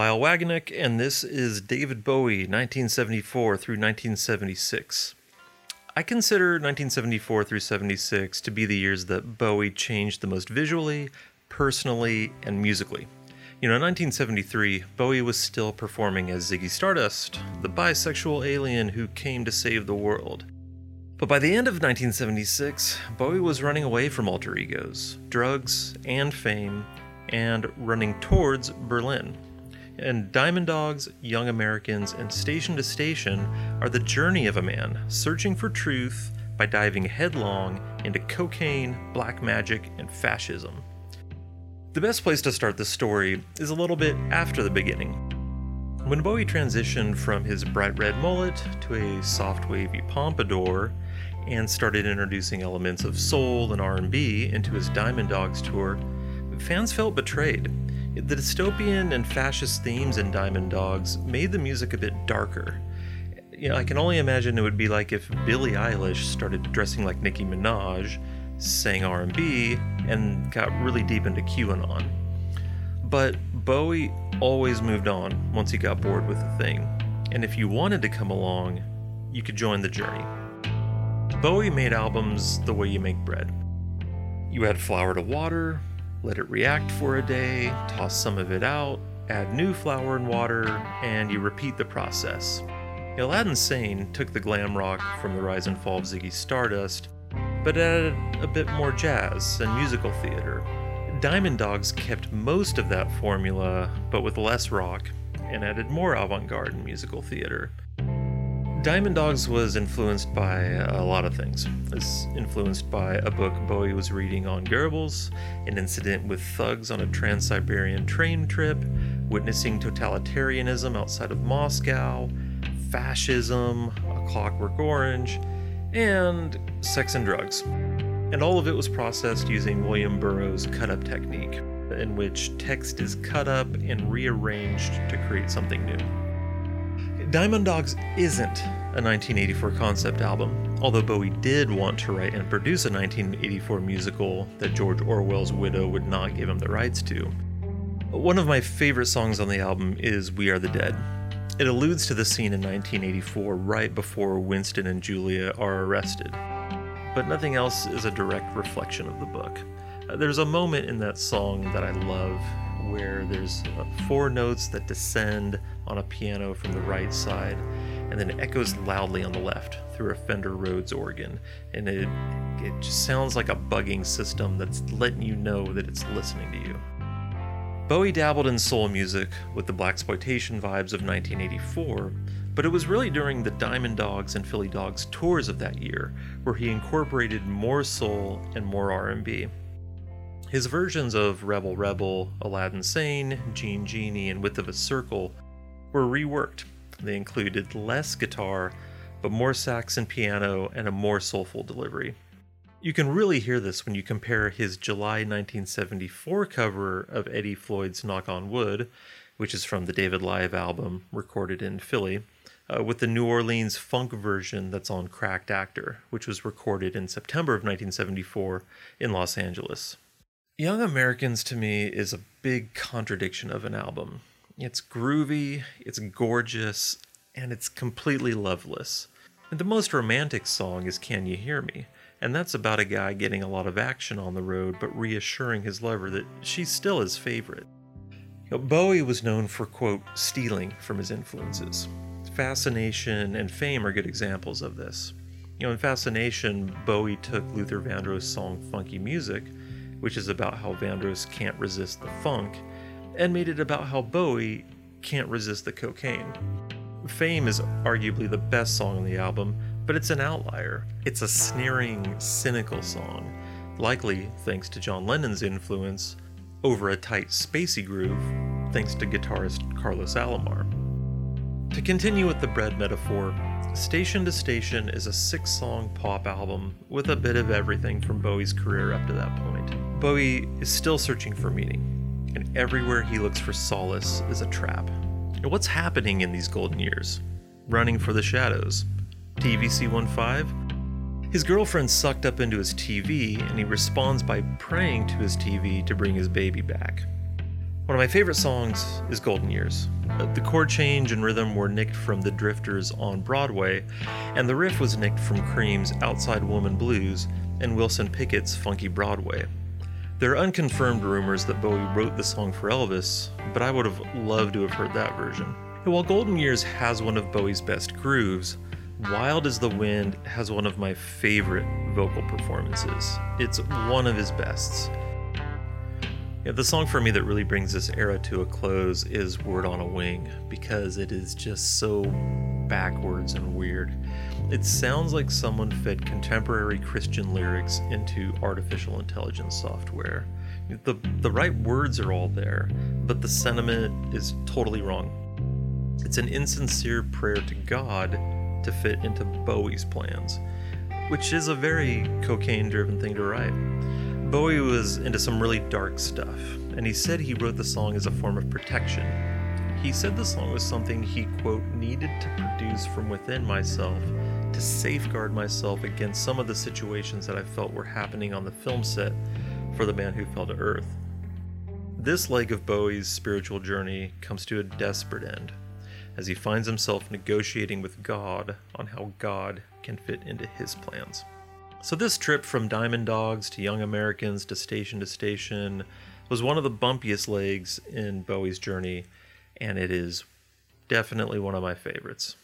Lyle Waganek, and this is David Bowie, 1974 through 1976. I consider 1974 through 76 to be the years that Bowie changed the most visually, personally, and musically. You know, in 1973, Bowie was still performing as Ziggy Stardust, the bisexual alien who came to save the world. But by the end of 1976, Bowie was running away from alter egos, drugs, and fame, and running towards Berlin. And Diamond Dogs, Young Americans, and Station to Station are the journey of a man searching for truth by diving headlong into cocaine, black magic, and fascism. The best place to start the story is a little bit after the beginning. When Bowie transitioned from his bright red mullet to a soft wavy pompadour, and started introducing elements of soul and R&B into his Diamond Dogs tour, fans felt betrayed. The dystopian and fascist themes in Diamond Dogs made the music a bit darker. You know, I can only imagine it would be like if Billie Eilish started dressing like Nicki Minaj, sang R&B, and got really deep into QAnon. But Bowie always moved on once he got bored with the thing. And if you wanted to come along, you could join the journey. Bowie made albums the way you make bread. You add flour to water, let it react for a day, toss some of it out, add new flour and water, and you repeat the process. Aladdin Sane took the glam rock from the rise and fall of Ziggy Stardust, but added a bit more jazz and musical theater. Diamond Dogs kept most of that formula, but with less rock, and added more avant garde and musical theater. Diamond Dogs was influenced by a lot of things. It was influenced by a book Bowie was reading on Goebbels, an incident with thugs on a trans Siberian train trip, witnessing totalitarianism outside of Moscow, fascism, a clockwork orange, and sex and drugs. And all of it was processed using William Burroughs' cut up technique, in which text is cut up and rearranged to create something new. Diamond Dogs isn't a 1984 concept album, although Bowie did want to write and produce a 1984 musical that George Orwell's widow would not give him the rights to. One of my favorite songs on the album is We Are the Dead. It alludes to the scene in 1984 right before Winston and Julia are arrested, but nothing else is a direct reflection of the book. Uh, there's a moment in that song that I love where there's uh, four notes that descend on a piano from the right side and then it echoes loudly on the left through a Fender Rhodes organ and it it just sounds like a bugging system that's letting you know that it's listening to you. Bowie dabbled in soul music with the blaxploitation vibes of 1984, but it was really during the Diamond Dogs and Philly Dogs tours of that year where he incorporated more soul and more R&B. His versions of Rebel Rebel, Aladdin Sane, Jean Genie, and Width of a Circle were reworked. They included less guitar, but more sax and piano and a more soulful delivery. You can really hear this when you compare his July 1974 cover of Eddie Floyd's Knock on Wood, which is from the David Live album recorded in Philly, uh, with the New Orleans funk version that's on Cracked Actor, which was recorded in September of 1974 in Los Angeles. Young Americans to me is a big contradiction of an album. It's groovy, it's gorgeous, and it's completely loveless. And the most romantic song is Can You Hear Me? And that's about a guy getting a lot of action on the road, but reassuring his lover that she's still his favorite. Bowie was known for, quote, stealing from his influences. Fascination and Fame are good examples of this. You know, in Fascination, Bowie took Luther Vandross' song Funky Music which is about how Vandross can't resist the funk, and made it about how Bowie can't resist the cocaine. Fame is arguably the best song on the album, but it's an outlier. It's a sneering, cynical song, likely thanks to John Lennon's influence over a tight, spacey groove, thanks to guitarist Carlos Alomar. To continue with the bread metaphor, Station to Station is a six song pop album with a bit of everything from Bowie's career up to that point. Bowie is still searching for meaning, and everywhere he looks for solace is a trap. And what's happening in these golden years? Running for the shadows. TVC 15? His girlfriend sucked up into his TV, and he responds by praying to his TV to bring his baby back. One of my favorite songs is Golden Years. Uh, the chord change and rhythm were nicked from the Drifters on Broadway, and the riff was nicked from Cream's Outside Woman Blues and Wilson Pickett's Funky Broadway. There are unconfirmed rumors that Bowie wrote the song for Elvis, but I would have loved to have heard that version. And while Golden Years has one of Bowie's best grooves, Wild Is the Wind has one of my favorite vocal performances. It's one of his bests. Yeah, the song for me that really brings this era to a close is Word on a Wing because it is just so backwards and weird. It sounds like someone fed contemporary Christian lyrics into artificial intelligence software. The, the right words are all there, but the sentiment is totally wrong. It's an insincere prayer to God to fit into Bowie's plans, which is a very cocaine driven thing to write. Bowie was into some really dark stuff, and he said he wrote the song as a form of protection. He said the song was something he, quote, needed to produce from within myself to safeguard myself against some of the situations that I felt were happening on the film set for The Man Who Fell to Earth. This leg of Bowie's spiritual journey comes to a desperate end as he finds himself negotiating with God on how God can fit into his plans. So, this trip from Diamond Dogs to Young Americans to Station to Station was one of the bumpiest legs in Bowie's journey, and it is definitely one of my favorites.